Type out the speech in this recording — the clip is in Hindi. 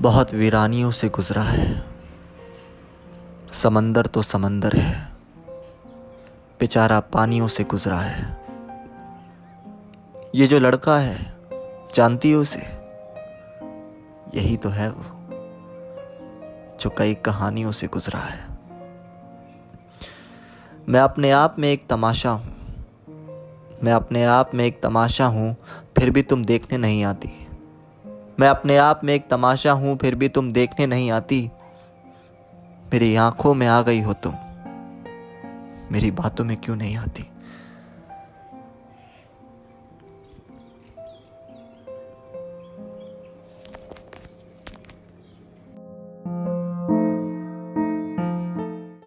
बहुत वीरानियों से गुजरा है। समंदर तो समंदर है। बेचारा पानियों से गुजरा है। ये जो लड़का है जानती हो उसे यही तो है वो, जो कई कहानियों से गुजरा है। मैं अपने आप में एक तमाशा हूँ। मैं अपने आप में एक तमाशा हूँ, फिर भी तुम देखने नहीं आती। मैं अपने आप में एक तमाशा हूँ, फिर भी तुम देखने नहीं आती। मेरी आँखों में आ गई हो तुम। मेरी बातों में क्यों नहीं आती?